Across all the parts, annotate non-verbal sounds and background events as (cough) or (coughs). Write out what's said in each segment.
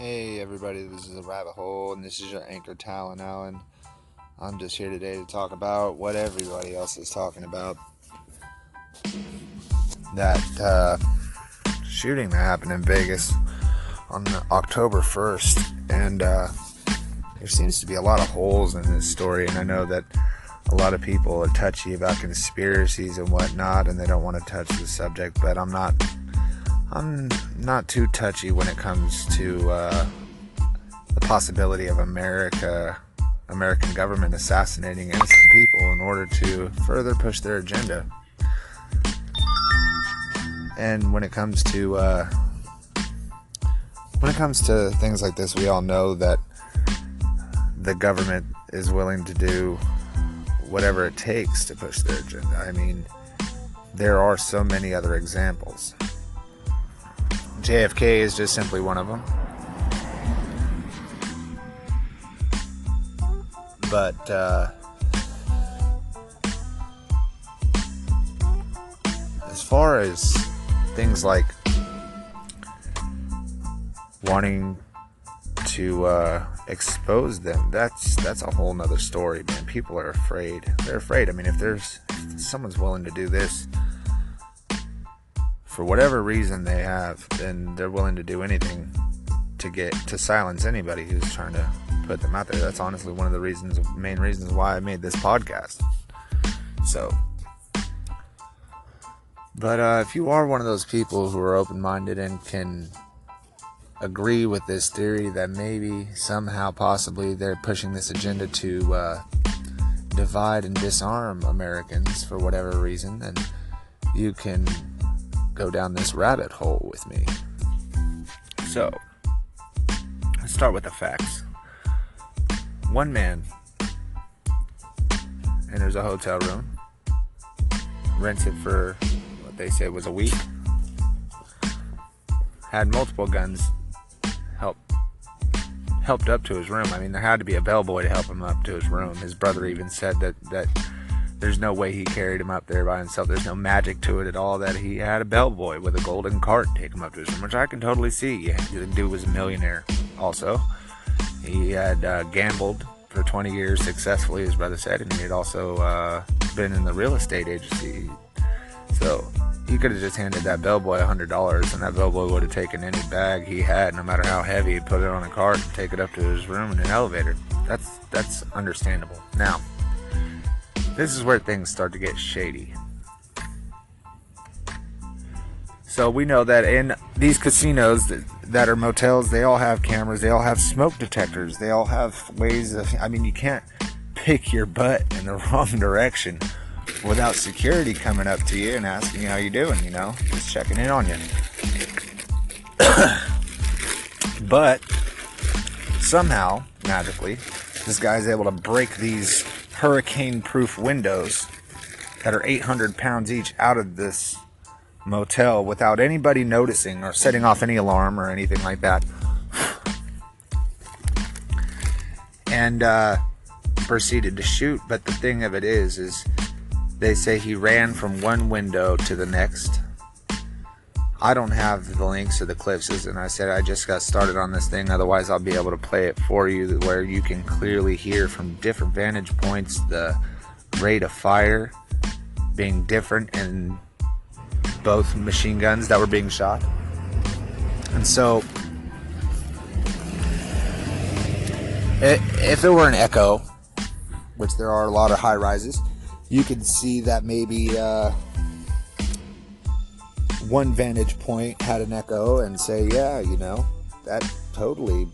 Hey everybody, this is a rabbit hole, and this is your anchor Talon Allen. I'm just here today to talk about what everybody else is talking about. That uh, shooting that happened in Vegas on October 1st, and uh, there seems to be a lot of holes in this story, and I know that a lot of people are touchy about conspiracies and whatnot, and they don't want to touch the subject, but I'm not I'm not too touchy when it comes to uh, the possibility of America, American government assassinating innocent people in order to further push their agenda. And when it comes to uh, when it comes to things like this, we all know that the government is willing to do whatever it takes to push their agenda. I mean, there are so many other examples. JFK is just simply one of them. But uh, as far as things like wanting to uh, expose them, that's that's a whole nother story, man. People are afraid. They're afraid. I mean, if there's if someone's willing to do this, for whatever reason they have, then they're willing to do anything to get to silence anybody who's trying to put them out there. That's honestly one of the reasons, main reasons why I made this podcast. So, but uh, if you are one of those people who are open-minded and can agree with this theory that maybe somehow, possibly, they're pushing this agenda to uh, divide and disarm Americans for whatever reason, then you can go down this rabbit hole with me. So, let's start with the facts. One man enters a hotel room, rents it for what they say was a week, had multiple guns help helped up to his room. I mean, there had to be a bellboy to help him up to his room. His brother even said that that there's no way he carried him up there by himself. There's no magic to it at all that he had a bellboy with a golden cart take him up to his room, which I can totally see. Yeah, the dude was a millionaire also. He had uh, gambled for 20 years successfully, his brother said, and he had also uh, been in the real estate agency. So he could have just handed that bellboy $100, and that bellboy would have taken any bag he had, no matter how heavy, put it on a cart and take it up to his room in an elevator. That's that's understandable. Now, this is where things start to get shady. So we know that in these casinos that, that are motels, they all have cameras, they all have smoke detectors, they all have ways of. I mean, you can't pick your butt in the (laughs) wrong direction without security coming up to you and asking you how you doing. You know, just checking in on you. (coughs) but somehow, magically, this guy's able to break these hurricane proof windows that are 800 pounds each out of this motel without anybody noticing or setting off any alarm or anything like that. And uh, proceeded to shoot. But the thing of it is, is they say he ran from one window to the next. I don't have the links to the clips, and I said I just got started on this thing. Otherwise, I'll be able to play it for you, where you can clearly hear from different vantage points the rate of fire being different in both machine guns that were being shot. And so, if it were an echo, which there are a lot of high rises, you could see that maybe uh, one vantage point had an echo and say, yeah, you know, that totally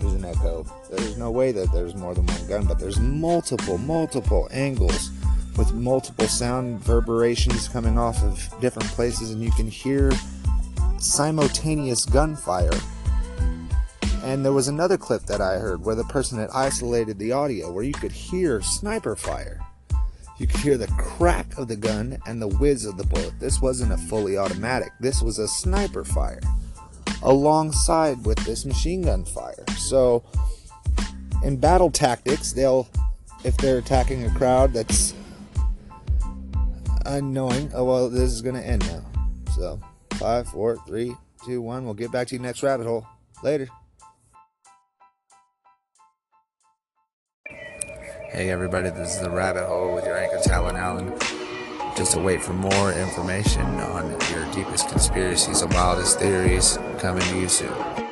is an echo. There's no way that there's more than one gun, but there's multiple, multiple angles with multiple sound reverberations coming off of different places, and you can hear simultaneous gunfire. And there was another clip that I heard where the person had isolated the audio where you could hear sniper fire. You could hear the crack of the gun and the whiz of the bullet. This wasn't a fully automatic, this was a sniper fire alongside with this machine gun fire. So, in battle tactics, they'll, if they're attacking a crowd that's unknowing, oh well, this is going to end now. So, five, four, three, two, one. We'll get back to you next rabbit hole. Later. Hey everybody, this is the Rabbit Hole with your anchor Talon Allen. Just to wait for more information on your deepest conspiracies and wildest theories coming to you soon.